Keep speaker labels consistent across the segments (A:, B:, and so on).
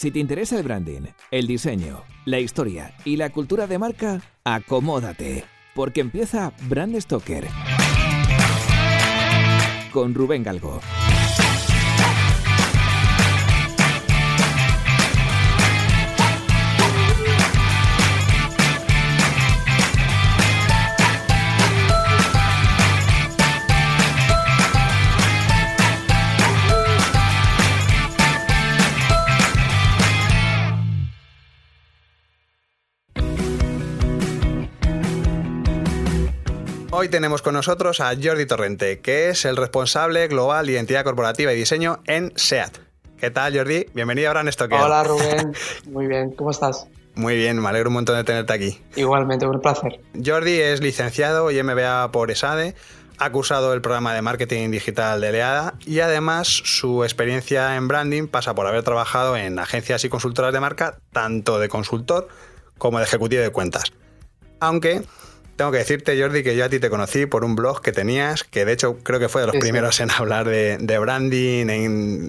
A: Si te interesa el branding, el diseño, la historia y la cultura de marca, acomódate, porque empieza Brand Stoker con Rubén Galgo.
B: Hoy tenemos con nosotros a Jordi Torrente, que es el responsable global de identidad corporativa y diseño en SEAT. ¿Qué tal, Jordi? Bienvenido a Gran Stoker.
C: Hola, Rubén. Muy bien, ¿cómo estás?
B: Muy bien, me alegro un montón de tenerte aquí.
C: Igualmente, un placer.
B: Jordi es licenciado y MBA por ESADE, ha cursado el programa de marketing digital de Leada y además su experiencia en branding pasa por haber trabajado en agencias y consultoras de marca, tanto de consultor como de ejecutivo de cuentas. Aunque tengo que decirte, Jordi, que yo a ti te conocí por un blog que tenías, que de hecho creo que fue de los primeros en hablar de, branding,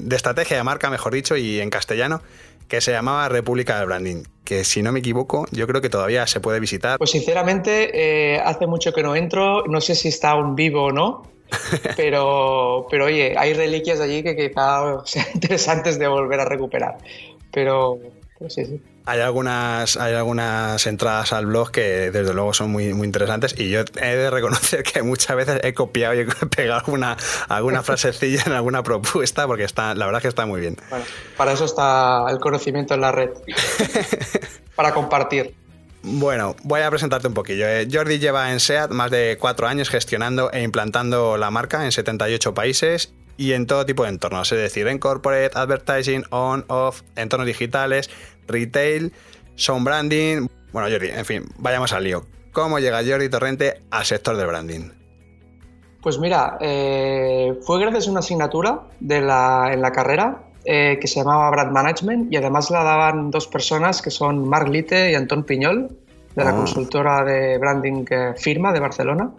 B: de estrategia de marca, mejor dicho, y en castellano, que se llamaba República del Branding, que si no me equivoco, yo creo que todavía se puede visitar.
C: Pues sinceramente, eh, hace mucho que no entro, no sé si está aún vivo o no, pero, pero oye, hay reliquias allí que quizá sean interesantes de volver a recuperar. Pero, pero sí, sí.
B: Hay algunas, hay algunas entradas al blog que desde luego son muy, muy interesantes y yo he de reconocer que muchas veces he copiado y he pegado alguna, alguna frasecilla en alguna propuesta porque está, la verdad que está muy bien.
C: Bueno, para eso está el conocimiento en la red, para compartir.
B: Bueno, voy a presentarte un poquillo. Eh, Jordi lleva en SEAT más de cuatro años gestionando e implantando la marca en 78 países y en todo tipo de entornos, es decir, en corporate, advertising, on, off, entornos digitales, retail, sound branding. Bueno, Jordi, en fin, vayamos al lío. ¿Cómo llega Jordi Torrente al sector del branding?
C: Pues mira, eh, fue gracias a una asignatura de la, en la carrera eh, que se llamaba Brand Management y además la daban dos personas que son Marc Lite y Antón Piñol, de la ah. consultora de branding eh, Firma de Barcelona.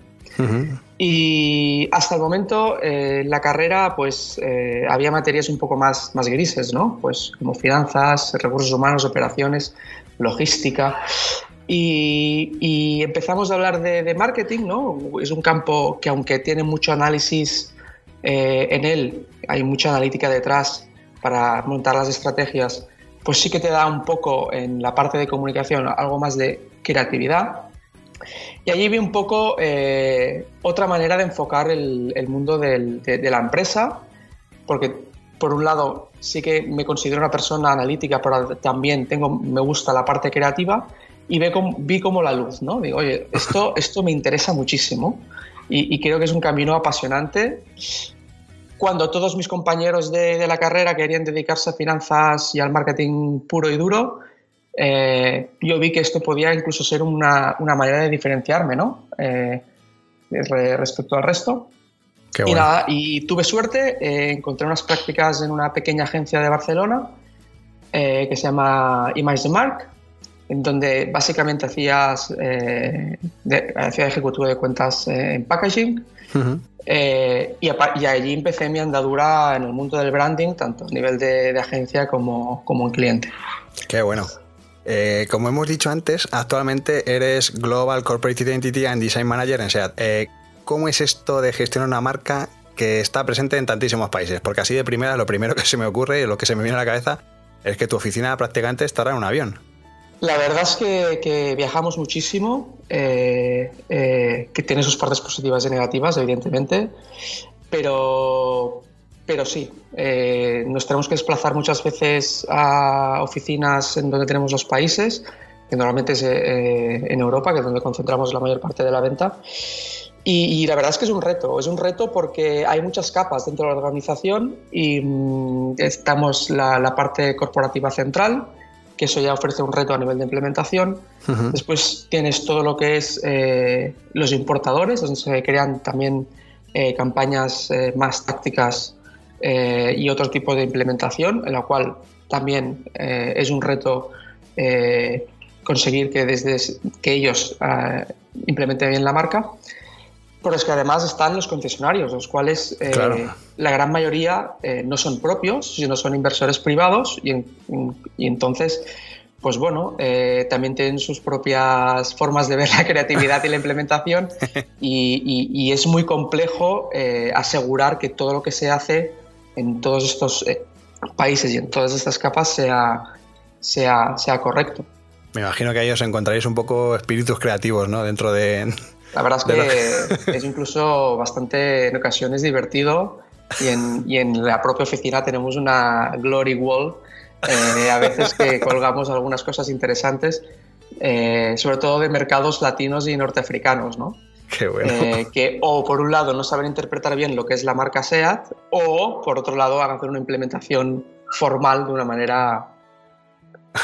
C: Y hasta el momento eh, la carrera pues eh, había materias un poco más, más grises, ¿no? Pues como finanzas, recursos humanos, operaciones, logística. Y, empezamos a hablar de, marketing, ¿no? Es un campo que aunque tiene mucho análisis eh, en él, hay mucha analítica detrás para montar las estrategias, pues sí que te da un poco en la parte de comunicación algo más de creatividad y allí vi un poco eh, otra manera de enfocar el, mundo de, la empresa, porque por un lado sí que me considero una persona analítica, pero también tengo, me gusta la parte creativa y ve vi como la luz, ¿no? Digo, oye, esto, esto me interesa muchísimo y, creo que es un camino apasionante. Cuando todos mis compañeros de, de la carrera querían dedicarse a finanzas y al marketing puro y duro, eh, yo vi que esto podía incluso ser una, una manera de diferenciarme, ¿no? Eh, respecto al resto. y, nada, y tuve suerte, eh, encontré unas prácticas en una pequeña agencia de Barcelona que se llama Image the Mark, en donde básicamente hacías de, hacía ejecutivo de cuentas en packaging. y, y, allí empecé mi andadura en el mundo del branding, tanto a nivel de, de agencia como, como en cliente.
B: Qué bueno. Eh, como hemos dicho antes, actualmente eres Global Corporate Identity and Design Manager en SEAT. Eh, ¿Cómo es esto de gestionar una marca que está presente en tantísimos países? Porque así de primera, lo primero que se me ocurre y lo que se me viene a la cabeza es que tu oficina prácticamente estará en un avión.
C: La verdad es que, viajamos muchísimo, eh, que tiene sus partes positivas y negativas, evidentemente, pero, pero sí, eh, nos tenemos que desplazar muchas veces a oficinas en donde tenemos los países, que normalmente es eh, en Europa, que es donde concentramos la mayor parte de la venta. Y, la verdad es que es un reto, es un reto porque hay muchas capas dentro de la organización y mm, estamos la, la, parte corporativa central, que eso ya ofrece un reto a nivel de implementación. Después tienes todo lo que es eh, los importadores, donde se crean también campañas más tácticas eh, y otro tipo de implementación, en la cual también eh, es un reto eh, conseguir que desde que ellos implementen bien la marca. Pero es que además están los concesionarios, los cuales eh, la gran mayoría eh, no son propios, sino son inversores privados y, y entonces, pues bueno, eh, también tienen sus propias formas de ver la creatividad y la implementación y, y es muy complejo asegurar que todo lo que se hace en todos estos países y en todas estas capas sea, sea, sea correcto.
B: Me imagino que ahí os encontraréis un poco espíritus creativos, ¿no? Dentro de...
C: La verdad es que es incluso bastante, en ocasiones, divertido y en, y en la propia oficina tenemos una glory wall, eh, a veces que colgamos algunas cosas interesantes, eh, sobre todo de mercados latinos y norteafricanos, ¿no?
B: Qué bueno.
C: Eh, que o por un lado no saben interpretar bien lo que es la marca SEAT o por otro lado van a hacer una implementación formal de una manera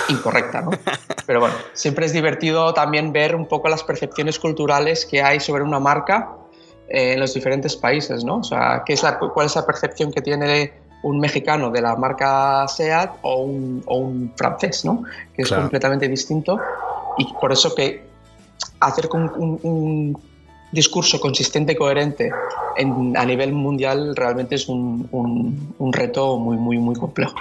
C: incorrecta, ¿no? Pero bueno, siempre es divertido también ver un poco las percepciones culturales que hay sobre una marca eh, en los diferentes países, ¿no? O sea, ¿qué es la, ¿cuál es la percepción que tiene un mexicano de la marca SEAT o un, o un francés, ¿no? Que es completamente distinto y por eso que hacer un, un, discurso consistente y coherente a nivel mundial realmente es un, un reto muy, muy, muy complejo.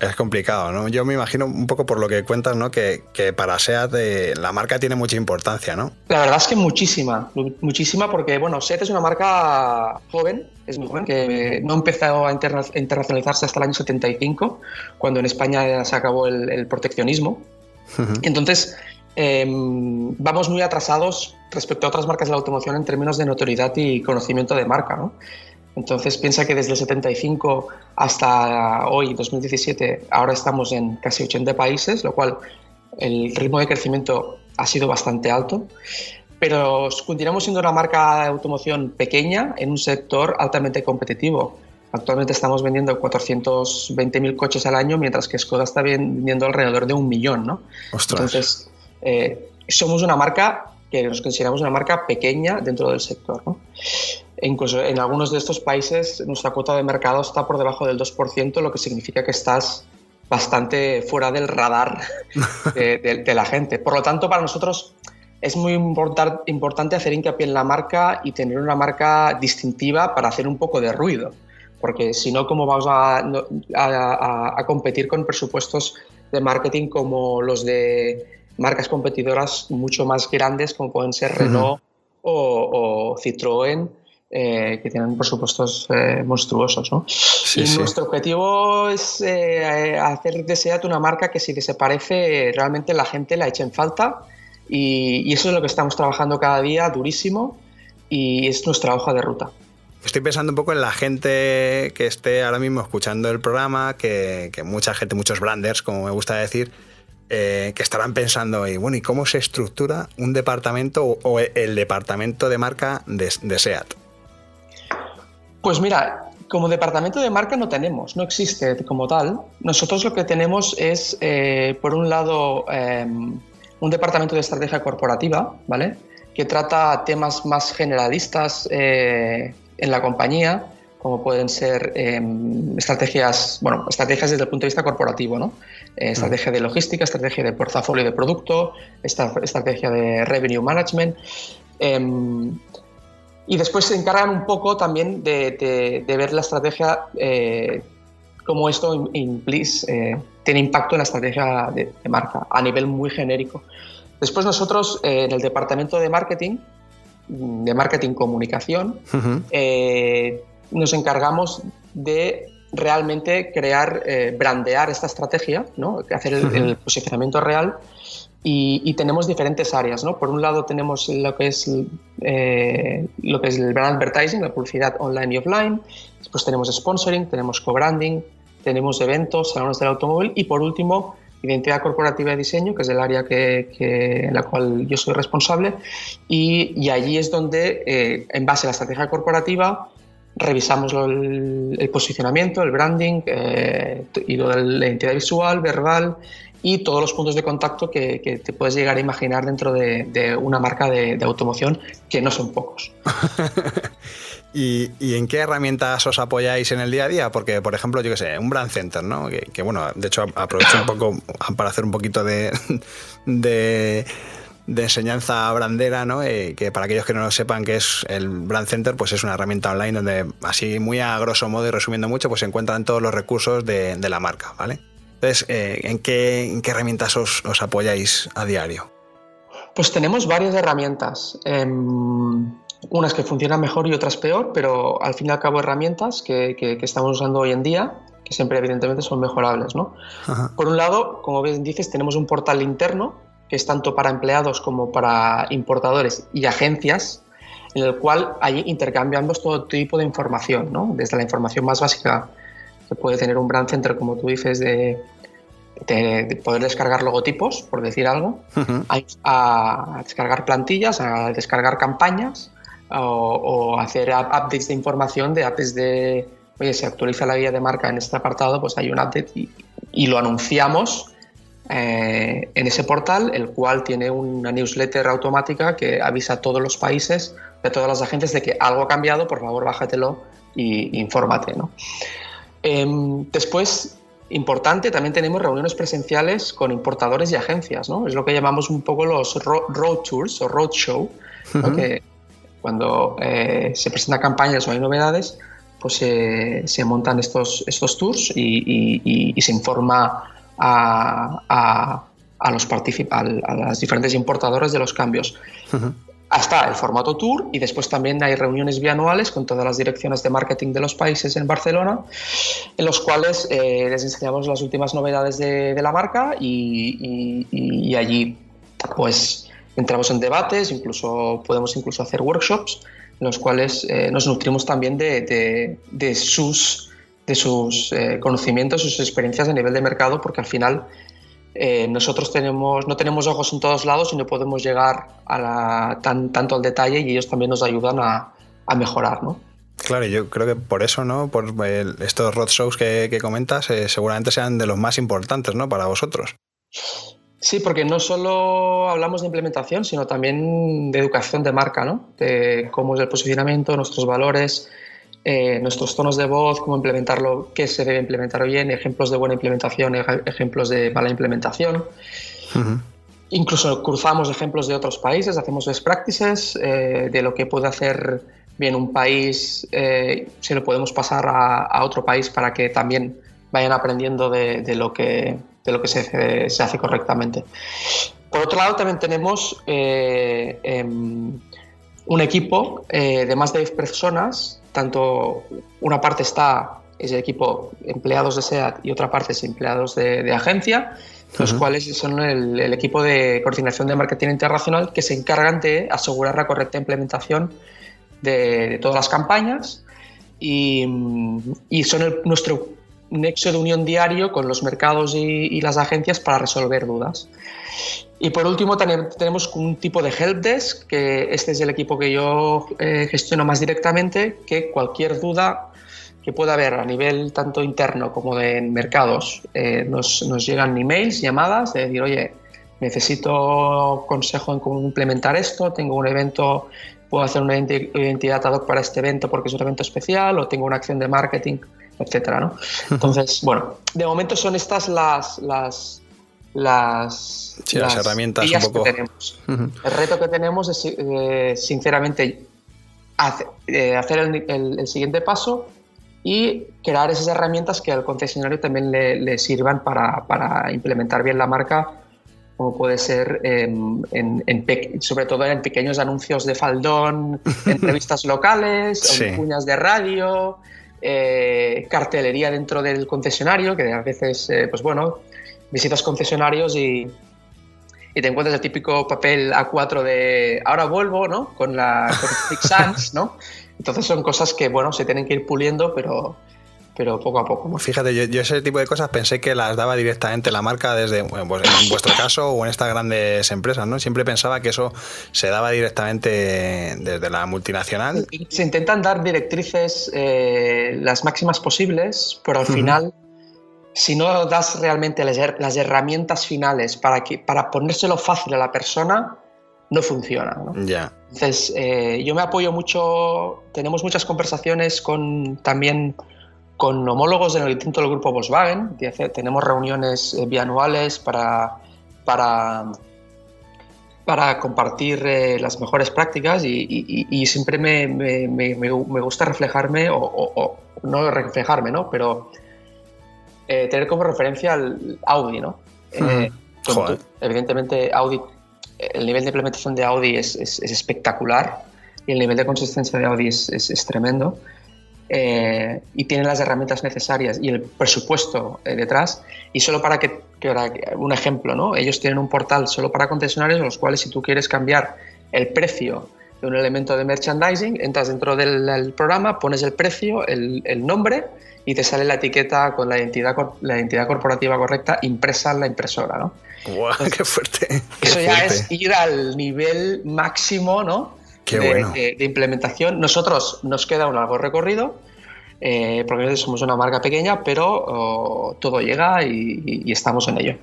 B: Es complicado, ¿no? Yo me imagino un poco por lo que cuentas, ¿no? Que, para SEAT eh, la marca tiene mucha importancia, ¿no?
C: La verdad es que muchísima, muchísima porque, bueno, SEAT es una marca joven, es muy joven, que no empezó a internacionalizarse hasta el año 75, cuando en España se acabó el, proteccionismo. Entonces, em, vamos muy atrasados respecto a otras marcas de la automoción en términos de notoriedad y conocimiento de marca, ¿no? Entonces piensa que desde el 75 hasta hoy, 2017, ahora estamos en casi 80 países, lo cual el ritmo de crecimiento ha sido bastante alto, pero continuamos siendo una marca de automoción pequeña en un sector altamente competitivo. Actualmente estamos vendiendo 420.000 coches al año, mientras que Skoda está vendiendo alrededor de un millón. ¿no? Entonces, eh, somos una marca que nos consideramos una marca pequeña dentro del sector. ¿no? E incluso en algunos de estos países nuestra cuota de mercado está por debajo del 2%, lo que significa que estás bastante fuera del radar de, la gente. Por lo tanto, para nosotros es muy importante hacer hincapié en la marca y tener una marca distintiva para hacer un poco de ruido, porque si no, ¿cómo vamos a, competir con presupuestos de marketing como los de marcas competidoras mucho más grandes como pueden ser Renault o, o Citroën eh, que tienen presupuestos eh, monstruosos. ¿no? y nuestro objetivo es eh, hacer de SEAT una marca que si desaparece realmente la gente la eche en falta y, eso es lo que estamos trabajando cada día durísimo y es nuestra hoja de ruta.
B: Estoy pensando un poco en la gente que esté ahora mismo escuchando el programa, que, mucha gente, muchos branders, como me gusta decir, que estarán pensando, y bueno, ¿y cómo se estructura un departamento o, el departamento de marca de, de SEAT?
C: Pues mira, como departamento de marca no tenemos, no existe como tal. Nosotros lo que tenemos es, eh, por un lado, em, un departamento de estrategia corporativa, ¿vale? Que trata temas más generalistas eh, en la compañía, como pueden ser em, estrategias, bueno, estrategias desde el punto de vista corporativo, ¿no? Eh, estrategia de logística, estrategia de portafolio de producto, estrategia de revenue management. Em, y después se encargan un poco también de, ver la estrategia, eh, cómo esto eh, tiene impacto en la estrategia de, marca a nivel muy genérico. Después nosotros en el departamento de marketing, de marketing comunicación, nos encargamos de realmente crear, brandear esta estrategia, ¿no? hacer el posicionamiento real y, tenemos diferentes áreas, ¿no? Por un lado tenemos lo que es eh, lo que es el brand advertising, la publicidad online y offline. Después tenemos sponsoring, tenemos co-branding, tenemos eventos, salones del automóvil y por último identidad corporativa y diseño, que es el área que, en la cual yo soy responsable. Y, y allí es donde, eh, en base a la estrategia corporativa, revisamos el, posicionamiento, el branding eh, y lo de la identidad visual, verbal y todos los puntos de contacto que, te puedes llegar a imaginar dentro de, una marca de, automoción, que no son pocos.
B: ¿Y, en qué herramientas os apoyáis en el día a día? Porque, por ejemplo, yo qué sé, un brand center, ¿no? Que, bueno, de hecho aprovecho un poco para hacer un poquito de, de, enseñanza brandera, ¿no? Eh, que para aquellos que no lo sepan que es el Brand Center, pues es una herramienta online donde así muy a grosso modo y resumiendo mucho, pues se encuentran todos los recursos de, la marca, ¿vale? Entonces, eh, ¿en, qué, herramientas os, apoyáis a diario?
C: Pues tenemos varias herramientas. Em, unas que funcionan mejor y otras peor, pero al fin y al cabo herramientas que, que estamos usando hoy en día que siempre evidentemente son mejorables. ¿no? Por un lado, como bien dices, tenemos un portal interno que es tanto para empleados como para importadores y agencias, en el cual ahí intercambiamos todo tipo de información, ¿no? desde la información más básica que puede tener un brand center, como tú dices, de, poder descargar logotipos, por decir algo, a, descargar plantillas, a descargar campañas o, o hacer updates de información de updates de oye, se actualiza la guía de marca en este apartado, pues hay un update y, lo anunciamos eh, en ese portal, el cual tiene una newsletter automática que avisa a todos los países, a todas las agencias de que algo ha cambiado, por favor bájatelo e infórmate. ¿no? Em, después, importante, también tenemos reuniones presenciales con importadores y agencias, ¿no? es lo que llamamos un poco los road tours o road show, que cuando eh, se presentan campañas o hay novedades, pues se montan estos, estos tours y, se informa a, a, los a las diferentes importadoras de los cambios. Hasta el formato tour y después también hay reuniones bianuales con todas las direcciones de marketing de los países en Barcelona, en los cuales eh, les enseñamos las últimas novedades de, de la marca y, y, allí pues entramos en debates, incluso podemos incluso hacer workshops en los cuales eh, nos nutrimos también de, de, sus, de sus eh, conocimientos, sus experiencias a nivel de mercado, porque al final eh, nosotros tenemos, no tenemos ojos en todos lados y no podemos llegar a la, tan, tanto al detalle y ellos también nos ayudan a, a mejorar, ¿no?
B: Claro, yo creo que por eso, ¿no? Por estos roadshows que, que comentas, seguramente sean de los más importantes, ¿no? Para vosotros.
C: Sí, porque no solo hablamos de implementación, sino también de educación de marca, ¿no? De cómo es el posicionamiento, nuestros valores, eh, nuestros tonos de voz, cómo implementarlo, qué se debe implementar bien, ejemplos de buena implementación, ejemplos de mala implementación. Incluso cruzamos ejemplos de otros países, hacemos best practices eh, de lo que puede hacer bien un país, eh, si lo podemos pasar a, otro país para que también vayan aprendiendo de lo que de lo que se, se hace correctamente. Por otro lado, también tenemos eh, em, un equipo de más de 10 personas, tanto una parte está es el equipo empleados de SEAT y otra parte es empleados de, agencia, los cuales son el, equipo de coordinación de marketing internacional que se encargan de asegurar la correcta implementación de, todas las campañas y, y son el, nuestro nexo de unión diario con los mercados y, las agencias para resolver dudas. Y por último también tenemos un tipo de helpdesk, que este es el equipo que yo eh, gestiono más directamente, que cualquier duda que pueda haber a nivel tanto interno como de mercados, eh, nos, nos, llegan emails, llamadas, de decir, oye, necesito consejo en cómo implementar esto, tengo un evento, puedo hacer una identidad ad hoc para este evento porque es un evento especial, o tengo una acción de marketing etcétera, ¿no? Entonces, bueno, de momento son estas las las las,
B: las, herramientas un poco.
C: que tenemos. El reto que tenemos es, eh, sinceramente, eh, hacer el, siguiente paso y crear esas herramientas que al concesionario también le, sirvan para, para, implementar bien la marca, como puede ser en, sobre todo en pequeños anuncios de faldón, en revistas locales, en cuñas de radio, eh, cartelería dentro del concesionario, que a veces, eh, pues bueno, visitas concesionarios y, y, te encuentras el típico papel A4 de ahora vuelvo, ¿no? Con la con ¿no? Entonces son cosas que, bueno, se tienen que ir puliendo, pero, pero poco a poco.
B: Fíjate, yo, ese tipo de cosas pensé que las daba directamente la marca desde, pues en vuestro caso o en estas grandes empresas, ¿no? Siempre pensaba que eso se daba directamente desde la multinacional.
C: Se intentan dar directrices eh, las máximas posibles, pero al final, si no das realmente las, herramientas finales para, que, para ponérselo fácil a la persona, no funciona.
B: Ya.
C: Entonces, eh, yo me apoyo mucho, tenemos muchas conversaciones con también con homólogos en el del grupo Volkswagen. Tenemos reuniones eh, bianuales para, para, para compartir eh, las mejores prácticas y, siempre me, me, me, gusta reflejarme, o, no reflejarme, ¿no? Pero eh, tener como referencia al Audi, ¿no? Eh, evidentemente, Audi, el nivel de implementación de Audi es, es, espectacular y el nivel de consistencia de Audi es, es tremendo. y tienen las herramientas necesarias y el presupuesto detrás. Y solo para que que un ejemplo, ¿no? Ellos tienen un portal solo para concesionarios en los cuales si tú quieres cambiar el precio de un elemento de merchandising, entras dentro del, programa, pones el precio, el, nombre y te sale la etiqueta con la identidad, la identidad corporativa correcta impresa en la impresora, ¿no?
B: ¡Guau! ¡Qué fuerte!
C: eso ya es ir al nivel máximo, ¿no?
B: Qué bueno.
C: de, implementación. Nosotros nos queda un largo recorrido, eh, porque somos una marca pequeña, pero oh, todo llega y, estamos en ello.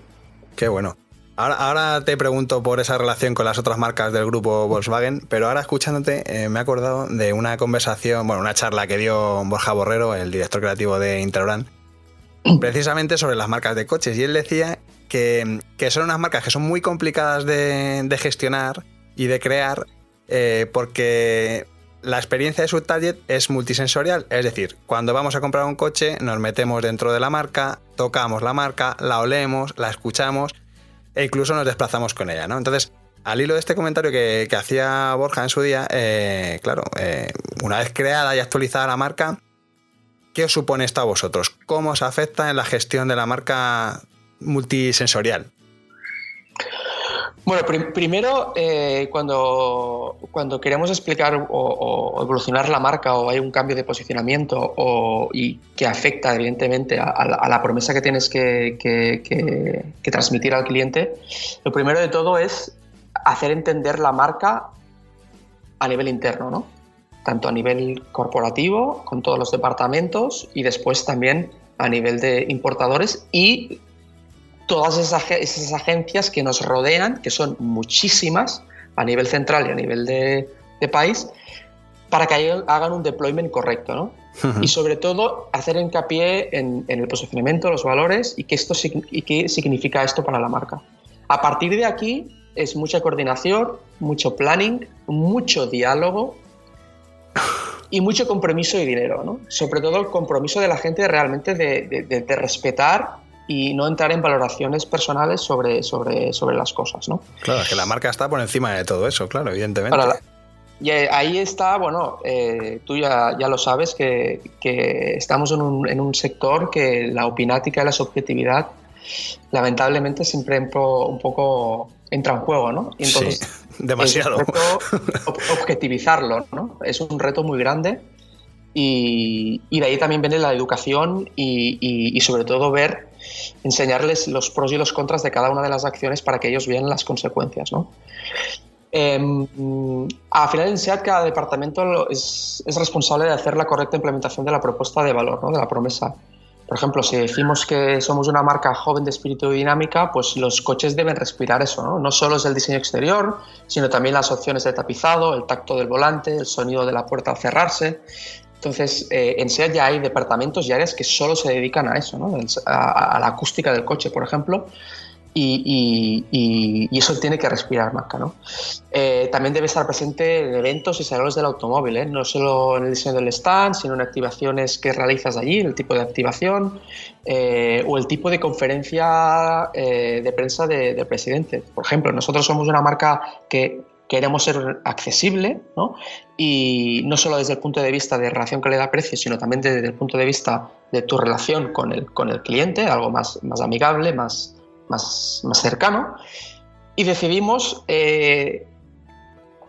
B: Qué bueno. Ahora, te pregunto por esa relación con las otras marcas del grupo Volkswagen, pero ahora escuchándote eh, me he acordado de una conversación, bueno, una charla que dio Borja Borrero, el director creativo de Interoran, precisamente sobre las marcas de coches. Y él decía que, son unas marcas que son muy complicadas de, gestionar y de crear eh, porque la experiencia de su target es multisensorial, es decir, cuando vamos a comprar un coche nos metemos dentro de la marca, tocamos la marca, la olemos, la escuchamos e incluso nos desplazamos con ella, ¿no? Entonces, al hilo de este comentario que, hacía Borja en su día, eh, claro, eh, una vez creada y actualizada la marca, ¿qué os supone esto a vosotros? ¿Cómo os afecta en la gestión de la marca multisensorial?
C: Bueno, primero, eh, cuando, cuando queremos explicar o, evolucionar la marca o hay un cambio de posicionamiento o, y que afecta evidentemente a, la, promesa que tienes que, que, transmitir al cliente, lo primero de todo es hacer entender la marca a nivel interno, ¿no? Tanto a nivel corporativo, con todos los departamentos y después también a nivel de importadores y todas esas, agencias que nos rodean, que son muchísimas a nivel central y a nivel de, país, para que hagan un deployment correcto, ¿no? Y sobre todo hacer hincapié en, el posicionamiento, los valores y qué, esto, y qué significa esto para la marca. A partir de aquí es mucha coordinación, mucho planning, mucho diálogo y mucho compromiso y dinero, ¿no? Sobre todo el compromiso de la gente realmente de, de respetar y no entrar en valoraciones personales sobre, sobre, sobre las cosas, ¿no?
B: Claro, es que la marca está por encima de todo eso, claro, evidentemente.
C: y ahí está, bueno, eh, tú ya, ya, lo sabes, que, que estamos en un, en un, sector que la opinática y la subjetividad lamentablemente siempre un poco entra en juego, ¿no?
B: Y entonces, sí, demasiado.
C: Es objetivizarlo, ¿no? Es un reto muy grande y, y de ahí también viene la educación y, y, y sobre todo ver enseñarles los pros y los contras de cada una de las acciones para que ellos vean las consecuencias. ¿no? Eh, a final en SEAT cada departamento es, es, responsable de hacer la correcta implementación de la propuesta de valor, ¿no? de la promesa. Por ejemplo, si decimos que somos una marca joven de espíritu dinámica, pues los coches deben respirar eso, ¿no? No solo es el diseño exterior, sino también las opciones de tapizado, el tacto del volante, el sonido de la puerta al cerrarse. Entonces, eh, en SEAT ya hay departamentos y áreas que solo se dedican a eso, ¿no? a, la acústica del coche, por ejemplo, y, eso tiene que respirar marca. ¿no? Eh, también debe estar presente en eventos y salones del automóvil, ¿eh? no solo en el diseño del stand, sino en activaciones que realizas allí, el tipo de activación o el tipo de conferencia de prensa del presidente. Por ejemplo, nosotros somos una marca que queremos ser accesible, ¿no? Y no solo desde el punto de vista de relación calidad-precio, sino también desde el punto de vista de tu relación con el, con el cliente, algo más, más amigable, más, más, más cercano. Y decidimos eh,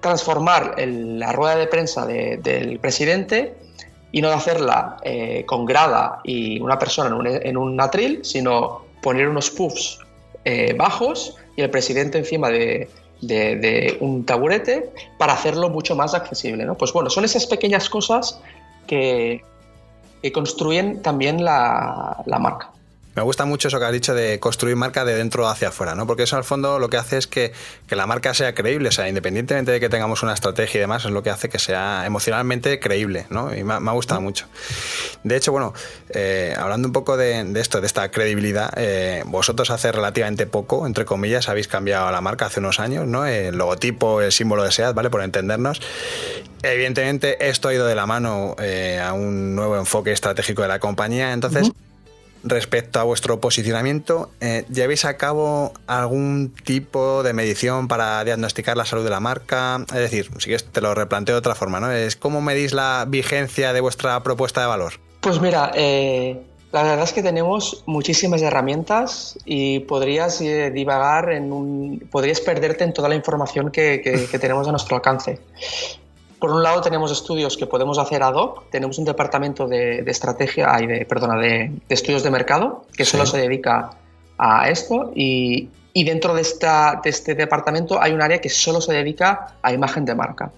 C: transformar la rueda de prensa del presidente y no hacerla eh, con grada y una persona en un, en un atril, sino poner unos puffs eh, bajos y el presidente encima de, de, un taburete para hacerlo mucho más accesible. ¿no? Pues bueno, son esas pequeñas cosas que, construyen también la, marca.
B: Me gusta mucho eso que has dicho de construir marca de dentro hacia afuera, ¿no? Porque eso al fondo lo que hace es que, que, la marca sea creíble, o sea, independientemente de que tengamos una estrategia y demás, es lo que hace que sea emocionalmente creíble, ¿no? Y me, ha gustado mucho. De hecho, bueno, eh, hablando un poco de, esto, de esta credibilidad, eh, vosotros hace relativamente poco, entre comillas, habéis cambiado la marca hace unos años, ¿no? El logotipo, el símbolo de SEAT, ¿vale? Por entendernos. Evidentemente, esto ha ido de la mano eh, a un nuevo enfoque estratégico de la compañía. Entonces, respecto a vuestro posicionamiento, eh, ¿llevéis a cabo algún tipo de medición para diagnosticar la salud de la marca? Es decir, si te lo replanteo de otra forma, ¿no? Es ¿Cómo medís la vigencia de vuestra propuesta de valor?
C: Pues mira, eh, la verdad es que tenemos muchísimas herramientas y podrías divagar en un. podrías perderte en toda la información que tenemos a nuestro alcance. Por un lado tenemos estudios que podemos hacer ad hoc, tenemos un departamento de, estrategia y de, perdona, de, estudios de mercado que solo se dedica a esto y, y dentro de, esta, de este departamento hay un área que solo se dedica a imagen de marca,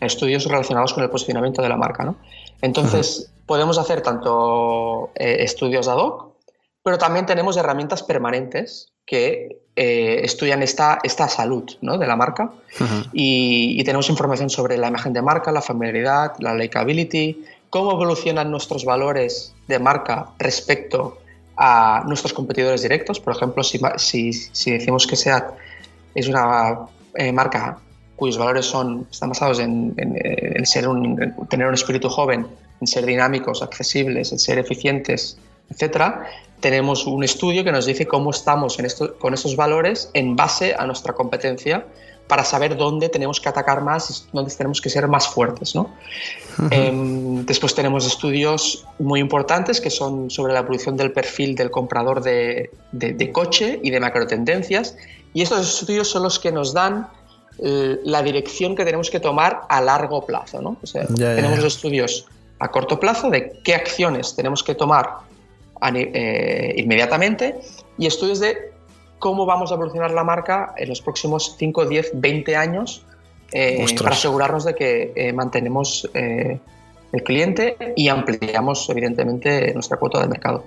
C: estudios relacionados con el posicionamiento de la marca. ¿no? Entonces, podemos hacer tanto eh, estudios ad hoc, pero también tenemos herramientas permanentes que eh, estudian esta, esta salud ¿no? de la marca y, tenemos información sobre la imagen de marca, la familiaridad, la likability, cómo evolucionan nuestros valores de marca respecto a nuestros competidores directos. Por ejemplo, si, si, decimos que SEAT es una eh, marca cuyos valores son, están basados en, ser un, tener un espíritu joven, en ser dinámicos, accesibles, en ser eficientes, etcétera, tenemos un estudio que nos dice cómo estamos en esto, con esos valores en base a nuestra competencia para saber dónde tenemos que atacar más y dónde tenemos que ser más fuertes. ¿no? Em, después tenemos estudios muy importantes que son sobre la evolución del perfil del comprador de, de, coche y de macrotendencias. Y estos estudios son los que nos dan eh, la dirección que tenemos que tomar a largo plazo. ¿no? O sea, tenemos estudios a corto plazo de qué acciones tenemos que tomar eh, inmediatamente y estudios de cómo vamos a evolucionar la marca en los próximos 5, 10, 20 años eh, para asegurarnos de que eh, mantenemos el cliente y ampliamos evidentemente nuestra cuota de mercado.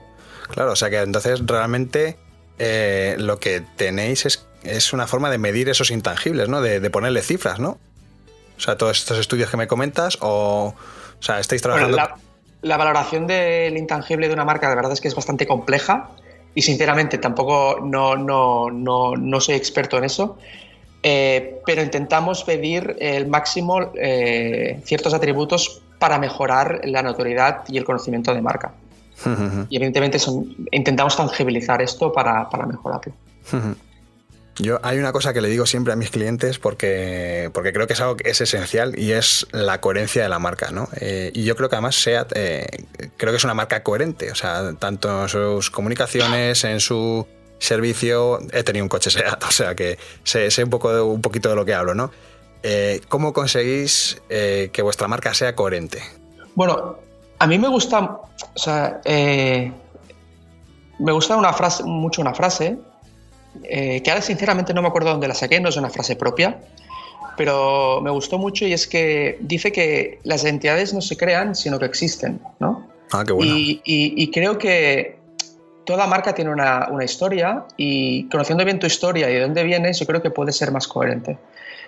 B: Claro, o sea que entonces realmente lo que tenéis es, es, una forma de medir esos intangibles, ¿no? De, ponerle cifras, ¿no? O sea, todos estos estudios que me comentas o... O sea, estáis trabajando
C: la valoración del intangible de una marca de verdad es que es bastante compleja y sinceramente tampoco no, no, no, no soy experto en eso, eh, pero intentamos pedir el máximo eh, ciertos atributos para mejorar la notoriedad y el conocimiento de marca. y evidentemente son, intentamos tangibilizar esto para, para mejorarlo.
B: Yo hay una cosa que le digo siempre a mis clientes porque, porque creo que es algo que es esencial y es la coherencia de la marca, ¿no? Eh, y yo creo que además SEAT eh, creo que es una marca coherente, o sea, tanto en sus comunicaciones, en su servicio, he tenido un coche SEAT, o sea que sé, un, poco un poquito de lo que hablo, ¿no? Eh, ¿Cómo conseguís que vuestra marca sea coherente?
C: Bueno, a mí me gusta, o sea, me gusta una frase, mucho una frase eh, que ahora sinceramente no me acuerdo dónde la saqué, no es una frase propia, pero me gustó mucho y es que dice que las entidades no se crean, sino que existen, ¿no?
B: Ah, qué bueno.
C: Y, creo que toda marca tiene una, historia y conociendo bien tu historia y de dónde vienes, yo creo que puede ser más coherente.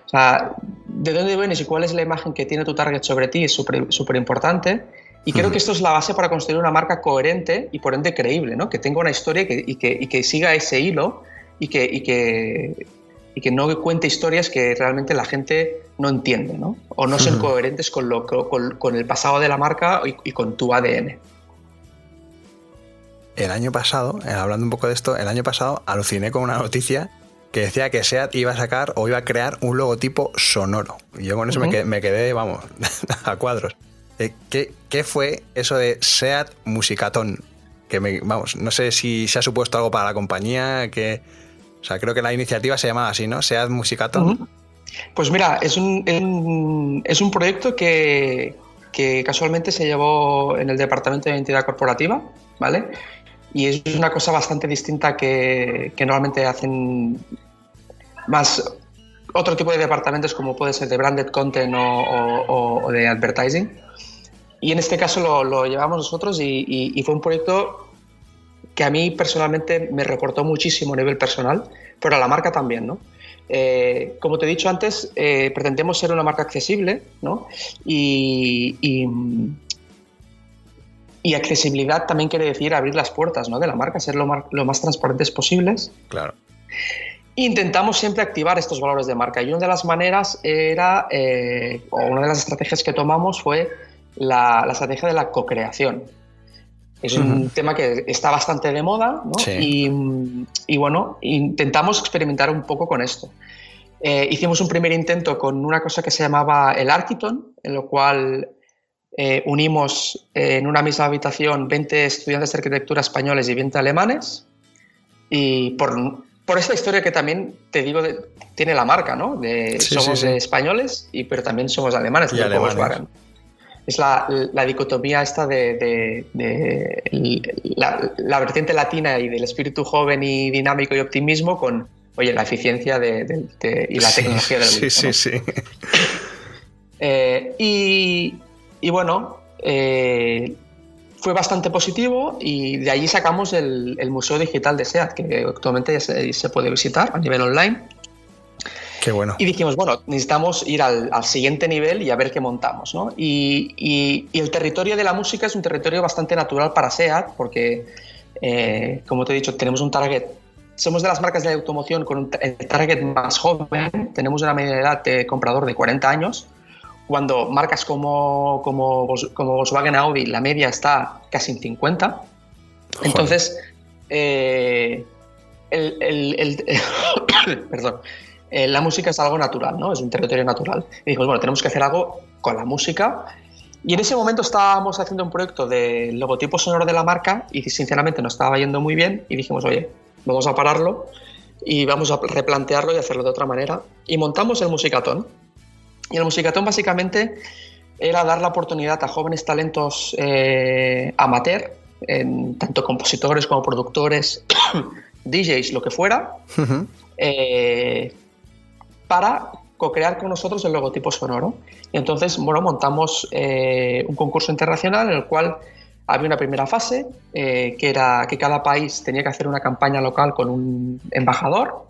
C: O sea, de dónde vienes y cuál es la imagen que tiene tu target sobre ti es súper importante. Y creo que esto es la base para construir una marca coherente y por ende creíble, ¿no? que tenga una historia y, que, y que siga ese hilo y que, y que, y que no cuente historias que realmente la gente no entiende, ¿no? O no son coherentes con, lo, con, con, el pasado de la marca y, con tu ADN.
B: El año pasado, eh, hablando un poco de esto, el año pasado aluciné con una noticia que decía que SEAT iba a sacar o iba a crear un logotipo sonoro. Y yo con eso me, quedé, me, quedé, vamos, a cuadros. Eh, ¿Qué, ¿Qué, fue eso de SEAT Musicatón? Que me, vamos, no sé si se ha supuesto algo para la compañía, que o sea, creo que la iniciativa se llamaba así, ¿no? Sead Musicaton.
C: Pues mira, es un, es un proyecto que, que, casualmente se llevó en el Departamento de Identidad Corporativa, ¿vale? Y es una cosa bastante distinta que, que normalmente hacen más otro tipo de departamentos como puede ser de branded content o, de advertising. Y en este caso lo, lo llevamos nosotros y, fue un proyecto que a mí personalmente me reportó muchísimo a nivel personal, pero a la marca también, ¿no? Eh, como te he dicho antes, eh, pretendemos ser una marca accesible, ¿no? Y, y, accesibilidad también quiere decir abrir las puertas ¿no? de la marca, ser lo más, lo más transparentes posibles.
B: Claro.
C: Intentamos siempre activar estos valores de marca y una de las maneras era, eh, o una de las estrategias que tomamos fue la, la estrategia de la co-creación. Es un tema que está bastante de moda ¿no? y, bueno, intentamos experimentar un poco con esto. Eh, hicimos un primer intento con una cosa que se llamaba el Architon, en lo cual eh, unimos en una misma habitación 20 estudiantes de arquitectura españoles y 20 alemanes. Y por, por esta historia que también te digo, tiene la marca, ¿no? De, somos españoles, y, pero también somos alemanes.
B: Y alemanes
C: es la, dicotomía esta de, la, vertiente latina y del espíritu joven y dinámico y optimismo con, oye, la eficiencia y la tecnología del
B: Sí, sí, sí.
C: Eh, y, bueno, eh, fue bastante positivo y de allí sacamos el, Museo Digital de SEAT, que actualmente ya se puede visitar a nivel online. Y dijimos, bueno, necesitamos ir al, siguiente nivel y a ver qué montamos. ¿no? Y, el territorio de la música es un territorio bastante natural para SEAT, porque, eh, como te he dicho, tenemos un target. Somos de las marcas de automoción con el target más joven, tenemos una media de edad de comprador de 40 años, cuando marcas como, como, como Volkswagen Audi, la media está casi en 50. Entonces, eh, el, el, perdón, eh, la música es algo natural, ¿no? Es un territorio natural. Y dijimos, bueno, tenemos que hacer algo con la música. Y en ese momento estábamos haciendo un proyecto de logotipo sonoro de la marca y sinceramente nos estaba yendo muy bien y dijimos, oye, vamos a pararlo y vamos a replantearlo y hacerlo de otra manera. Y montamos el Musicatón. Y el Musicatón básicamente era dar la oportunidad a jóvenes talentos eh, amateur, en, tanto compositores como productores, DJs, lo que fuera, para co-crear con nosotros el logotipo sonoro. Y entonces, bueno, montamos eh, un concurso internacional en el cual había una primera fase, eh, que era que cada país tenía que hacer una campaña local con un embajador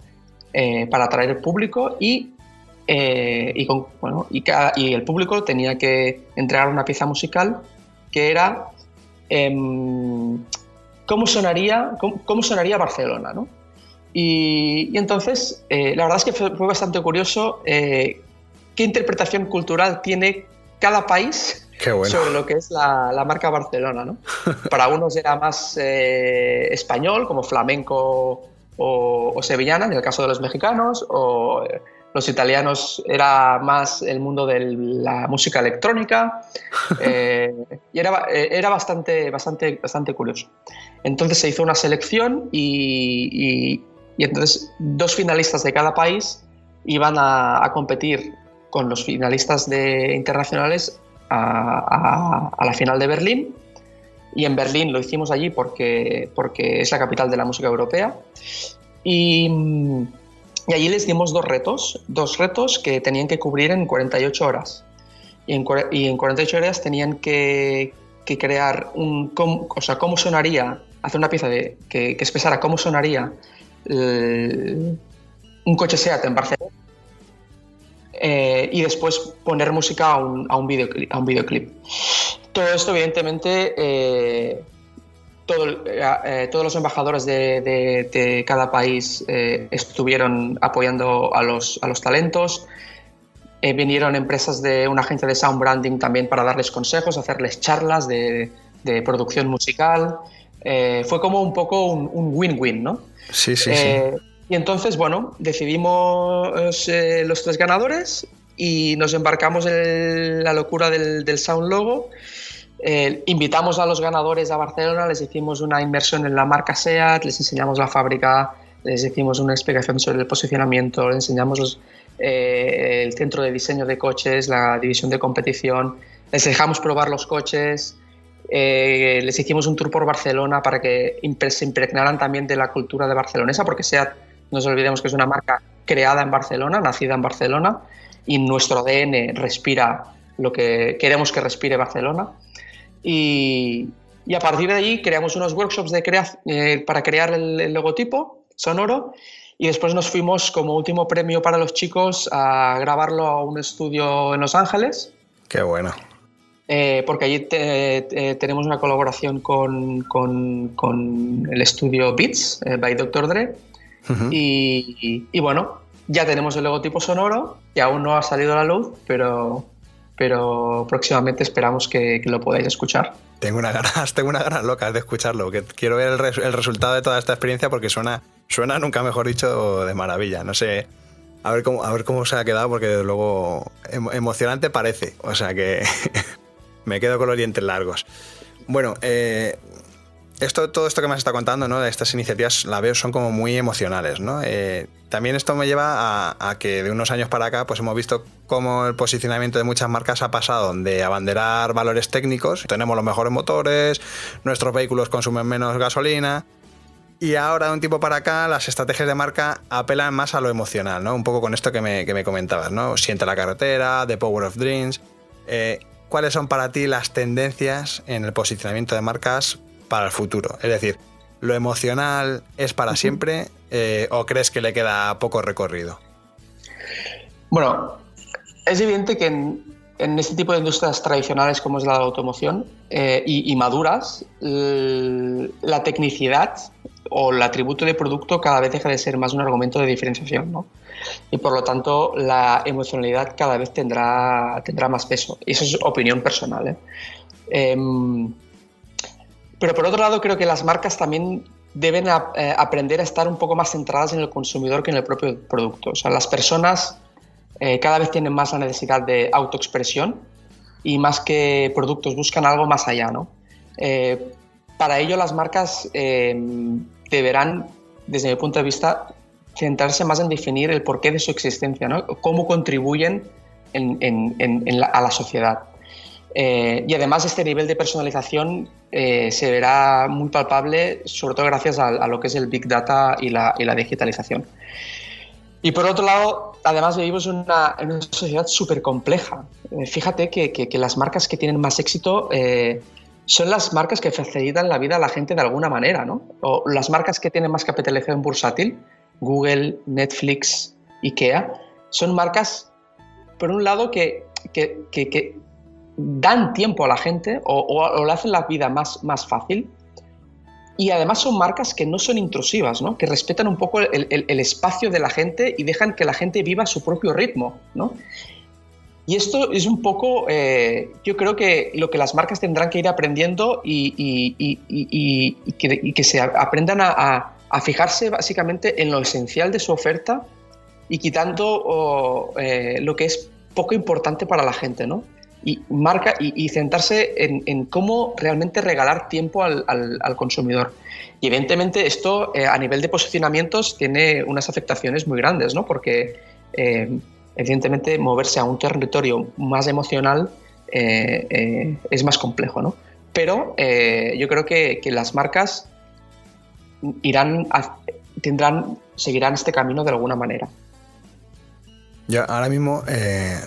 C: eh, para atraer el público y, y, el público tenía que entregar una pieza musical que era em, cómo, sonaría, cómo, sonaría Barcelona, ¿no? Y, entonces, eh, la verdad es que fue, bastante curioso eh, qué interpretación cultural tiene cada país sobre lo que es la, marca Barcelona. ¿no? Para unos era más eh, español, como flamenco o, sevillana, en el caso de los mexicanos, o los italianos era más el mundo de la música electrónica, y era, era bastante, bastante, bastante curioso. Entonces se hizo una selección y y entonces dos finalistas de cada país iban a, competir con los finalistas de internacionales a, la final de Berlín. Y en Berlín lo hicimos allí porque, porque es la capital de la música europea. Y, y allí les dimos dos retos, dos retos que tenían que cubrir en 48 horas. Y en, y en 48 horas tenían que, que crear un, o sea, cómo sonaría, hacer una pieza de, que, que expresara cómo sonaría eh, un coche SEAT en Barcelona eh, y después poner música a un, a un, videoclip, a un videoclip. Todo esto, evidentemente, eh, todos los embajadores de, cada país estuvieron apoyando a los, a los talentos. vinieron empresas de una agencia de sound branding también para darles consejos, hacerles charlas de, producción musical. Fue como un poco un win-win, ¿no?
B: Sí, sí, sí. Eh,
C: y entonces, bueno, decidimos eh, los tres ganadores y nos embarcamos en la locura del, Sound Logo. Eh, invitamos a los ganadores a Barcelona, les hicimos una inversión en la marca SEAT, les enseñamos la fábrica, les hicimos una explicación sobre el posicionamiento, les enseñamos el centro de diseño de coches, la división de competición, les dejamos probar los coches, eh, les hicimos un tour por Barcelona para que se impregnaran también de la cultura de barcelonesa, porque sea, no nos olvidemos que es una marca creada en Barcelona, nacida en Barcelona, y nuestro ADN respira lo que queremos que respire Barcelona. Y, Y a partir de ahí creamos unos workshops eh, para crear el, logotipo sonoro y después nos fuimos como último premio para los chicos a grabarlo a un estudio en Los Ángeles.
B: Qué bueno.
C: Eh, porque allí tenemos una colaboración con, con, el estudio Beats eh, by Dr. Dre. y, y, bueno, ya tenemos el logotipo sonoro, que aún no ha salido a la luz, pero, pero próximamente esperamos que, lo podáis escuchar.
B: Tengo una ganas, tengo una ganas locas de escucharlo, que quiero ver el, el, resultado de toda esta experiencia porque suena, suena, nunca mejor dicho, de maravilla. No sé, a ver cómo, a ver cómo se ha quedado, porque desde luego emocionante parece. O sea que me quedo con los dientes largos. Bueno, eh, esto, todo esto que me has estado contando, ¿no? Estas iniciativas, la veo, son como muy emocionales, ¿no? Eh, también esto me lleva a, que de unos años para acá, pues hemos visto cómo el posicionamiento de muchas marcas ha pasado de abanderar valores técnicos, tenemos los mejores motores, nuestros vehículos consumen menos gasolina, y ahora de un tiempo para acá, las estrategias de marca apelan más a lo emocional, ¿no? Un poco con esto que me, que me comentabas, ¿no? Siente la carretera, The Power of Dreams. Eh, ¿Cuáles son para ti las tendencias en el posicionamiento de marcas para el futuro? Es decir, ¿lo emocional es para siempre eh, o crees que le queda poco recorrido?
C: Bueno, es evidente que en, este tipo de industrias tradicionales como es la automoción eh, y, maduras, la tecnicidad o el atributo de producto cada vez deja de ser más un argumento de diferenciación, ¿no? Y por lo tanto la emocionalidad cada vez tendrá, tendrá más peso. Y eso es opinión personal. ¿eh? Em, pero por otro lado creo que las marcas también deben eh, aprender a estar un poco más centradas en el consumidor que en el propio producto. O sea, las personas eh, cada vez tienen más la necesidad de autoexpresión y más que productos buscan algo más allá, ¿no? Para ello las marcas em, deberán, desde mi punto de vista, centrarse más en definir el porqué de su existencia, ¿no? cómo contribuyen a la sociedad. Eh, y además este nivel de personalización eh, se verá muy palpable, sobre todo gracias a, lo que es el Big Data y la, digitalización. Y por otro lado, además vivimos en una, una sociedad súper compleja. Eh, fíjate que, las marcas que tienen más éxito son las marcas que facilitan la vida a la gente de alguna manera, ¿no? O las marcas que tienen más capitalización bursátil, Google, Netflix, IKEA, son marcas, por un lado, que, que, dan tiempo a la gente o, le hacen la vida más, más fácil. Y además son marcas que no son intrusivas, ¿no? que respetan un poco el, el, espacio de la gente y dejan que la gente viva a su propio ritmo. ¿no? Y esto es un poco, eh, yo creo que lo que las marcas tendrán que ir aprendiendo y, que, se aprendan a, fijarse básicamente en lo esencial de su oferta y quitando eh, lo que es poco importante para la gente, ¿no? Y, marca, y, centrarse en, cómo realmente regalar tiempo al, consumidor. Y evidentemente esto eh, a nivel de posicionamientos tiene unas afectaciones muy grandes, ¿no? Porque evidentemente moverse a un territorio más emocional eh, eh, es más complejo, ¿no? Pero eh, yo creo que, las marcas irán tendrán, seguirán este camino de alguna manera.
B: Yo ahora mismo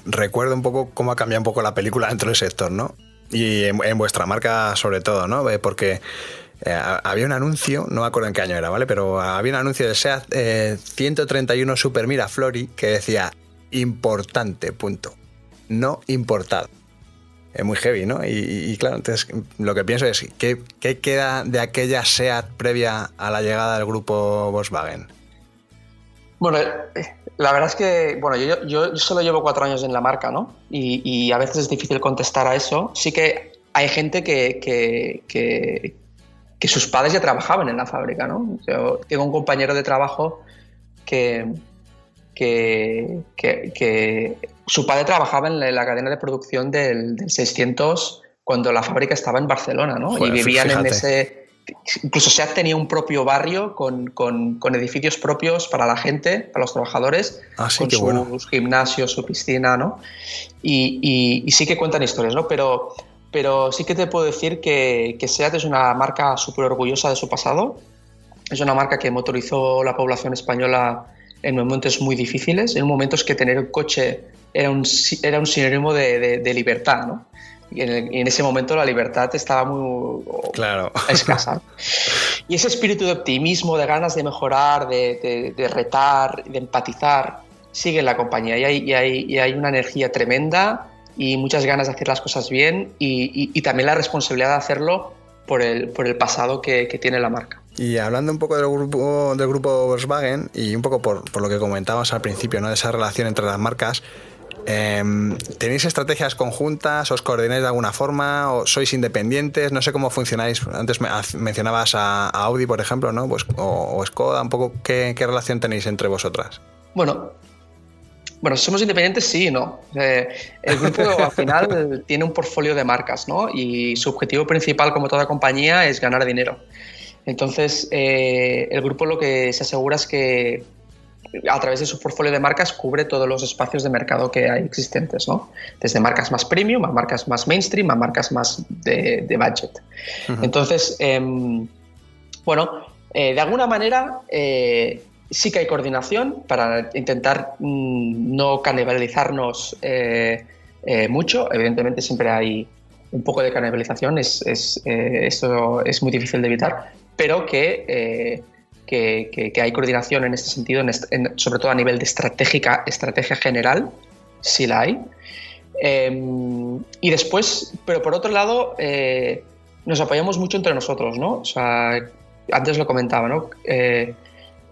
B: recuerdo un poco cómo ha cambiado un poco la película dentro del sector, ¿no? Y en, vuestra marca sobre todo, ¿no? Porque había un anuncio, no me acuerdo en qué año era, ¿vale? Pero había un anuncio de SEAT 131 Super Mira Flori que decía importante, punto. No importado. Es muy heavy, ¿no? Y, claro, entonces lo que pienso es, ¿qué, queda de aquella SEAT previa a la llegada del grupo Volkswagen?
C: Bueno, eh, la verdad es que, bueno, yo, yo, solo llevo cuatro años en la marca, ¿no? Y, a veces es difícil contestar a eso. Sí que hay gente que, que, que sus padres ya trabajaban en la fábrica, ¿no? Yo tengo un compañero de trabajo que, que, su padre trabajaba en la, cadena de producción del, 600 cuando la fábrica estaba en Barcelona, ¿no? y vivían en ese... Incluso SEAT tenía un propio barrio con, con, edificios propios para la gente, para los trabajadores,
B: ah,
C: con sus gimnasios, su piscina, ¿no? Y, y, sí que cuentan historias, ¿no? Pero, pero sí que te puedo decir que, que SEAT es una marca súper orgullosa de su pasado. Es una marca que motorizó la población española en momentos muy difíciles, en momentos que tener un coche era un, era un sinónimo de, de, libertad, ¿no? Y en, ese momento la libertad estaba muy
B: claro.
C: escasa. Y ese espíritu de optimismo, de ganas de mejorar, de, de, retar, de empatizar, sigue en la compañía. Y hay, y hay, y hay una energía tremenda y muchas ganas de hacer las cosas bien y, y también la responsabilidad de hacerlo por el, por el pasado que, que, tiene la marca.
B: Y hablando un poco del grupo, del grupo Volkswagen y un poco por, por lo que comentábamos al principio, ¿no? de esa relación entre las marcas, Em, ¿Tenéis estrategias conjuntas? ¿Os coordináis de alguna forma? ¿O sois independientes? No sé cómo funcionáis. Antes mencionabas a, Audi, por ejemplo, ¿no? Pues, o, Skoda, un poco ¿qué, relación tenéis entre vosotras.
C: Bueno, bueno, somos independientes, sí no. Eh, el grupo al final tiene un portfolio de marcas, ¿no? Y su objetivo principal, como toda compañía, es ganar dinero. Entonces, eh, el grupo lo que se asegura es que a través de su portfolio de marcas cubre todos los espacios de mercado que hay existentes, ¿no? Desde marcas más premium a marcas más mainstream a marcas más de, budget. Entonces, em, bueno, eh, de alguna manera eh, sí que hay coordinación para intentar mm, no canibalizarnos mucho. Evidentemente siempre hay un poco de canibalización, es, esto es muy difícil de evitar, pero que que, hay coordinación en este sentido, sobre todo a nivel de estratégica, estrategia general, si la hay. Em, y después, pero por otro lado, eh, nos apoyamos mucho entre nosotros, ¿no? O sea, antes lo comentaba, ¿no? Eh,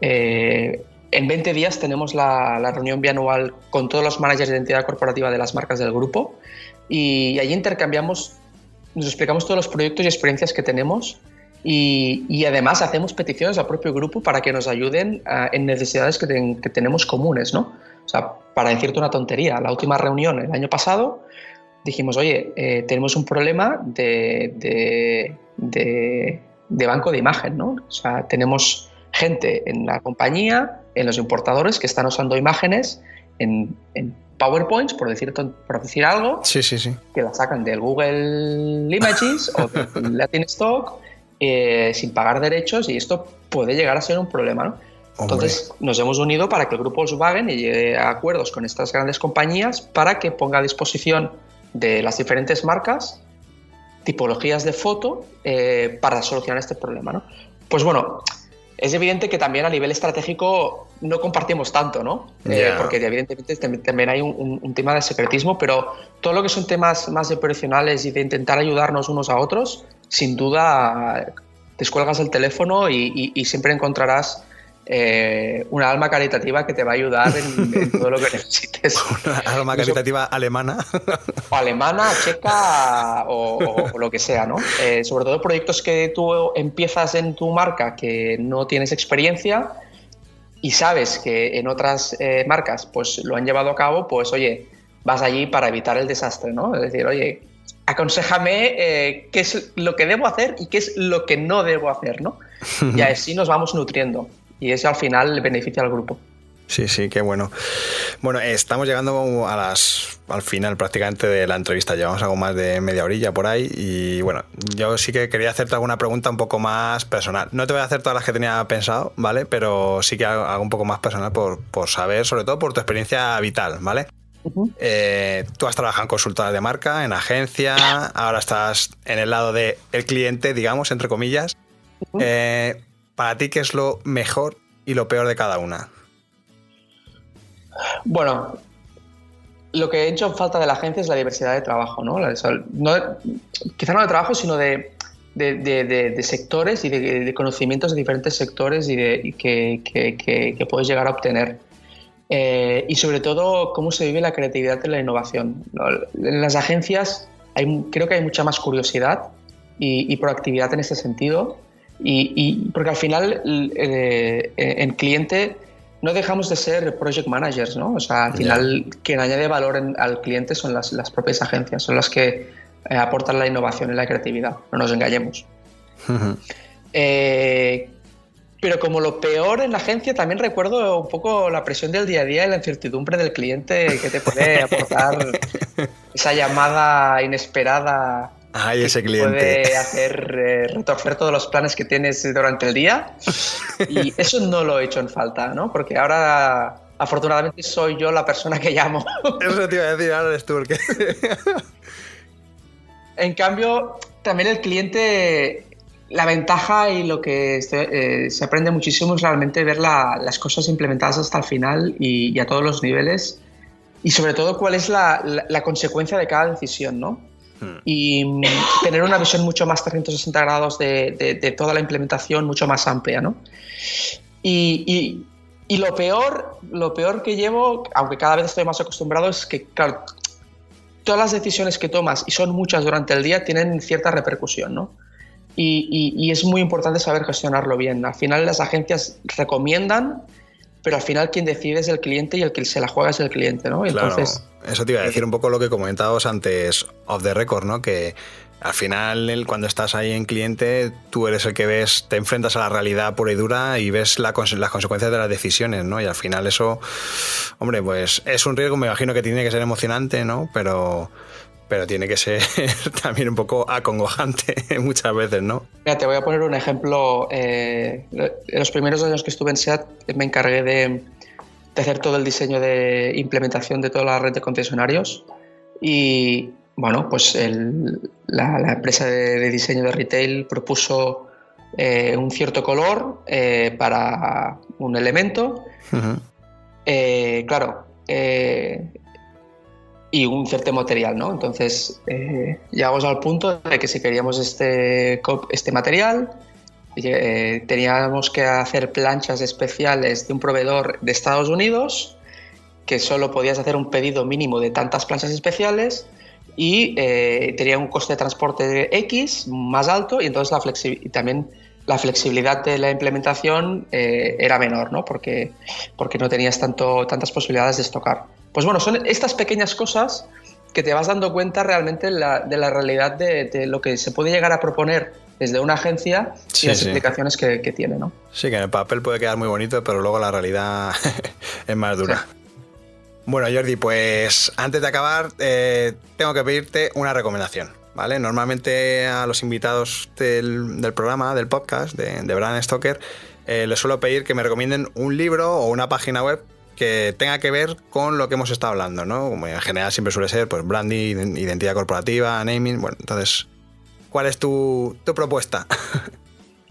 C: eh, en 20 días tenemos la, la, reunión bianual con todos los managers de identidad corporativa de las marcas del grupo y allí intercambiamos, nos explicamos todos los proyectos y experiencias que tenemos y, además hacemos peticiones al propio grupo para que nos ayuden ah, en necesidades que, tenemos comunes, ¿no? O sea, para decirte una tontería, la última reunión el año pasado dijimos, oye, eh, tenemos un problema de, de, banco de imagen, ¿no? O sea, tenemos gente en la compañía, en los importadores, que están usando imágenes en, en PowerPoints, por decir, por decir algo,
B: sí, sí, sí.
C: que la sacan del Google Images o del Latin Stock eh, sin pagar derechos y esto puede llegar a ser un problema. ¿no? Entonces nos hemos unido para que el grupo Volkswagen llegue a acuerdos con estas grandes compañías para que ponga a disposición de las diferentes marcas tipologías de foto eh, para solucionar este problema. ¿no? Pues bueno, es evidente que también a nivel estratégico no compartimos tanto, ¿no? Eh, porque evidentemente también hay un, un, tema de secretismo, pero todo lo que son temas más operacionales y de intentar ayudarnos unos a otros, sin duda descuelgas el teléfono y, siempre encontrarás eh, una alma caritativa que te va a ayudar en, todo lo que necesites.
B: Una alma caritativa alemana.
C: O alemana, checa o, lo que sea, ¿no? Eh, sobre todo proyectos que tú empiezas en tu marca que no tienes experiencia y sabes que en otras eh, marcas pues lo han llevado a cabo, pues oye, vas allí para evitar el desastre, ¿no? Es decir, oye, aconsejame eh, qué es lo que debo hacer y qué es lo que no debo hacer, ¿no? Y así nos vamos nutriendo. Y eso al final beneficia al grupo.
B: Sí, sí, qué bueno. Bueno, estamos llegando a las, al final prácticamente de la entrevista. Llevamos algo más de media orilla por ahí. Y bueno, yo sí que quería hacerte alguna pregunta un poco más personal. No te voy a hacer todas las que tenía pensado, ¿vale? Pero sí que hago, un poco más personal por, por saber, sobre todo por tu experiencia vital, ¿vale? Eh, tú has trabajado en consultoras de marca, en agencia, ahora estás en el lado del el cliente, digamos, entre comillas. Eh, para ti, ¿qué es lo mejor y lo peor de cada una?
C: Bueno, lo que he hecho en falta de la agencia es la diversidad de trabajo, ¿no? quizá no de trabajo, sino de, sectores y de, conocimientos de diferentes sectores y, de, que, que, puedes llegar a obtener. Eh, y sobre todo cómo se vive la creatividad y la innovación. En las agencias hay, creo que hay mucha más curiosidad y, proactividad en ese sentido, y, porque al final eh, en cliente no dejamos de ser project managers, ¿no? O sea, al final quien añade valor al cliente son las, las, propias agencias, son las que eh, aportan la innovación y la creatividad, no nos engañemos. Pero como lo peor en la agencia, también recuerdo un poco la presión del día a día y la incertidumbre del cliente que te puede aportar esa llamada inesperada.
B: Ay, ese cliente.
C: Puede hacer eh, retorcer todos los planes que tienes durante el día. Y eso no lo he hecho en falta, ¿no? Porque ahora, afortunadamente, soy yo la persona que llamo.
B: Eso te iba a decir, ahora eres tú
C: En cambio, también el cliente, la ventaja y lo que se, eh, se aprende muchísimo es realmente ver la, las cosas implementadas hasta el final y, y, a todos los niveles y sobre todo cuál es la, la, la consecuencia de cada decisión, ¿no? Hmm. Y mm, tener una visión mucho más 360 grados de, de, de toda la implementación, mucho más amplia, ¿no? Y, y, y, lo peor, lo peor que llevo, aunque cada vez estoy más acostumbrado, es que, claro, todas las decisiones que tomas, y son muchas durante el día, tienen cierta repercusión, ¿no? Y, y, y, es muy importante saber gestionarlo bien. Al final las agencias recomiendan, pero al final quien decide es el cliente y el que se la juega es el cliente, ¿no?
B: Entonces, claro, eso te iba a decir un poco lo que comentábamos antes off the record, ¿no? Que al final, cuando estás ahí en cliente, tú eres el que ves, te enfrentas a la realidad pura y dura y ves la, las consecuencias de las decisiones, ¿no? Y al final eso, hombre, pues es un riesgo, me imagino que tiene que ser emocionante, ¿no? Pero, pero tiene que ser también un poco acongojante muchas veces, ¿no?
C: Mira, te voy a poner un ejemplo. Eh, en los primeros años que estuve en SEAT me encargué de, de, hacer todo el diseño de implementación de toda la red de concesionarios y, bueno, pues el, la, la, empresa de, de, diseño de retail propuso eh, un cierto color eh, para un elemento. Uh -huh. claro, y un cierto material, ¿no? Entonces, eh, llegamos al punto de que si queríamos este, este material, eh, teníamos que hacer planchas especiales de un proveedor de Estados Unidos, que solo podías hacer un pedido mínimo de tantas planchas especiales y eh, tenía un coste de transporte de X más alto y entonces la y también la flexibilidad de la implementación eh, era menor, ¿no? Porque, porque no tenías tanto, tantas posibilidades de estocar. Pues bueno, son estas pequeñas cosas que te vas dando cuenta realmente la, de la realidad de, de, lo que se puede llegar a proponer desde una agencia sí, y las sí. implicaciones que, que, tiene, ¿no?
B: Sí, que en el papel puede quedar muy bonito, pero luego la realidad es más dura. Sí. Bueno, Jordi, pues antes de acabar, eh, tengo que pedirte una recomendación. ¿Vale? Normalmente a los invitados del, del programa, del podcast de, de Bran Stoker, eh, les suelo pedir que me recomienden un libro o una página web que tenga que ver con lo que hemos estado hablando, ¿no? Como en general siempre suele ser, pues branding, identidad corporativa, naming, bueno, entonces, ¿cuál es tu, tu propuesta?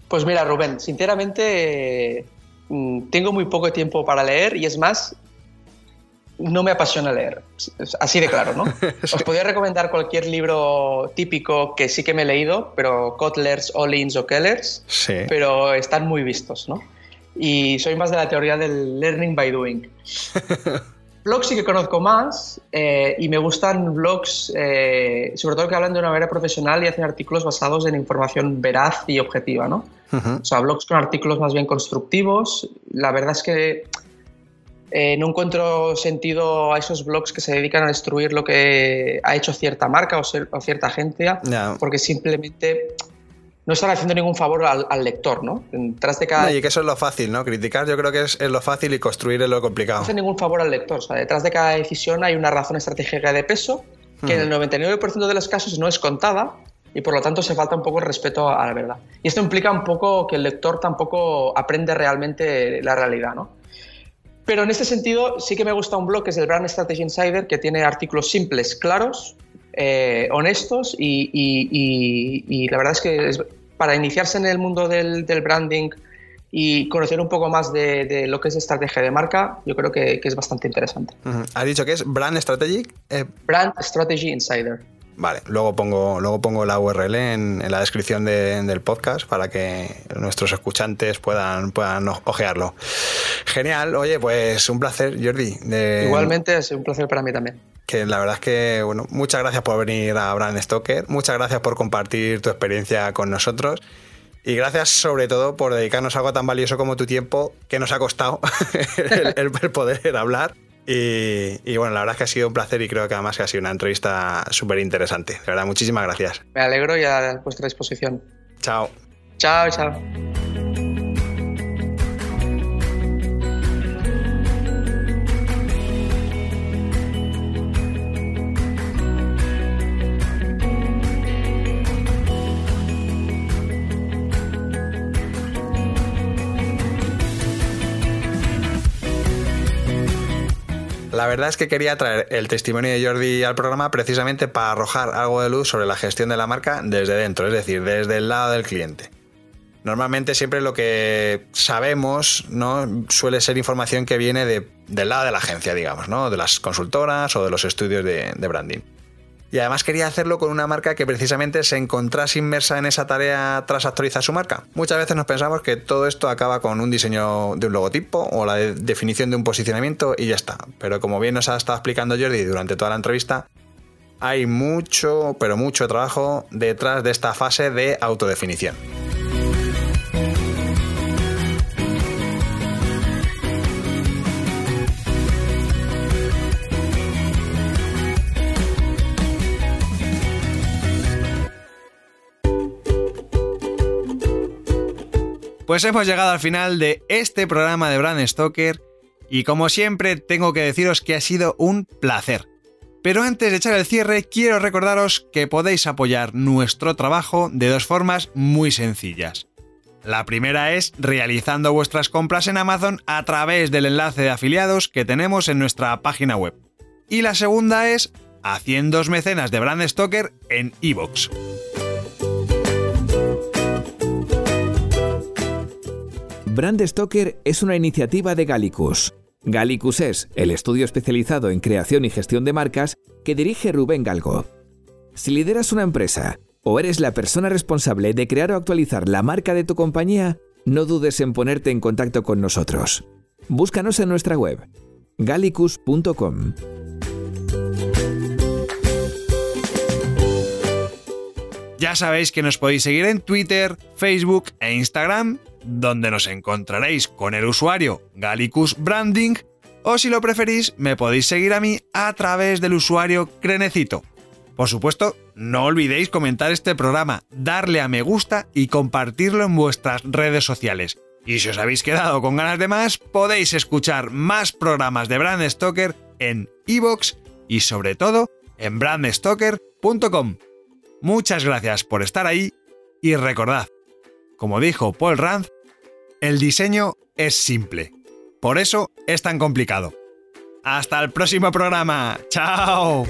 C: Pues mira, Rubén, sinceramente mm, tengo muy poco tiempo para leer y es más, no me apasiona leer, así de claro, ¿no? sí. Os podría recomendar cualquier libro típico que sí que me he leído, pero Kotlers, Ollins o Kellers,
B: sí.
C: pero están muy vistos, ¿no? Y soy más de la teoría del learning by doing. blogs sí que conozco más eh, y me gustan blogs, eh, sobre todo que hablan de una manera profesional y hacen artículos basados en información veraz y objetiva, ¿no? Uh -huh. O sea, blogs con artículos más bien constructivos. La verdad es que eh, no encuentro sentido a esos blogs que se dedican a destruir lo que ha hecho cierta marca o, ser, o cierta agencia,
B: no.
C: porque simplemente no están haciendo ningún favor al, al lector, ¿no?
B: Detrás de cada... No, y que eso es lo fácil, ¿no? Criticar yo creo que es, es, lo fácil y construir es lo complicado.
C: No hace ningún favor al lector, o sea, detrás de cada decisión hay una razón estratégica de peso que en el 99% de los casos no es contada y por lo tanto se falta un poco el respeto a la verdad. Y esto implica un poco que el lector tampoco aprende realmente la realidad, ¿no? Pero en este sentido sí que me gusta un blog que es el Brand Strategy Insider que tiene artículos simples, claros, eh, honestos y, y, y, y, la verdad es que es, para iniciarse en el mundo del, del, branding y conocer un poco más de, de, lo que es estrategia de marca, yo creo que, que es bastante interesante.
B: Uh -huh. ¿Has dicho que es Brand Strategy?
C: Eh... Brand Strategy Insider.
B: Vale, luego pongo, luego pongo la URL en, en la descripción de, del podcast para que nuestros escuchantes puedan, puedan ojearlo. Genial, oye, pues un placer, Jordi.
C: De, Igualmente, es un placer para mí también.
B: Que la verdad es que, bueno, muchas gracias por venir a Brand Stoker, muchas gracias por compartir tu experiencia con nosotros. Y gracias sobre todo por dedicarnos a algo tan valioso como tu tiempo, que nos ha costado el, el poder hablar. Y, y, bueno, la verdad es que ha sido un placer y creo que además que ha sido una entrevista súper interesante. De verdad, muchísimas gracias.
C: Me alegro y a vuestra disposición.
B: Chao.
C: Chao, chao.
B: Verdad es que quería traer el testimonio de Jordi al programa precisamente para arrojar algo de luz sobre la gestión de la marca desde dentro, es decir, desde el lado del cliente. Normalmente siempre lo que sabemos ¿no? suele ser información que viene del lado de la agencia, digamos, ¿no? de las consultoras o de los estudios de branding. Y además quería hacerlo con una marca que precisamente se encontrase inmersa en esa tarea tras actualizar su marca. Muchas veces nos pensamos que todo esto acaba con un diseño de un logotipo o la definición de un posicionamiento y ya está. Pero como bien nos ha estado explicando Jordi durante toda la entrevista, hay mucho, pero mucho trabajo detrás de esta fase de autodefinición. Pues hemos llegado al final de este programa de Brand Stoker y como siempre tengo que deciros que ha sido un placer. Pero antes de echar el cierre quiero recordaros que podéis apoyar nuestro trabajo de dos formas muy sencillas. La primera es realizando vuestras compras en Amazon a través del enlace de afiliados que tenemos en nuestra página web. Y la segunda es haciendo mecenas de Brand Stoker en iVoox.
A: Brand Stoker es una iniciativa de Gallicus. Gallicus es el estudio especializado en creación y gestión de marcas que dirige Rubén Galgo. Si lideras una empresa o eres la persona responsable de crear o actualizar la marca de tu compañía, no dudes en ponerte en contacto con nosotros. Búscanos en nuestra web gallicus.com.
B: Ya sabéis que nos podéis seguir en Twitter, Facebook e Instagram donde nos encontraréis con el usuario Gallicus Branding, o si lo preferís, me podéis seguir a mí a través del usuario Crenecito. Por supuesto, no olvidéis comentar este programa, darle a me gusta y compartirlo en vuestras redes sociales. Y si os habéis quedado con ganas de más, podéis escuchar más programas de Brand Stoker en iVoox y sobre todo en brandstoker.com. Muchas gracias por estar ahí y recordad, como dijo Paul Rand, el diseño es simple. Por eso es tan complicado. Hasta el próximo programa. ¡Chao!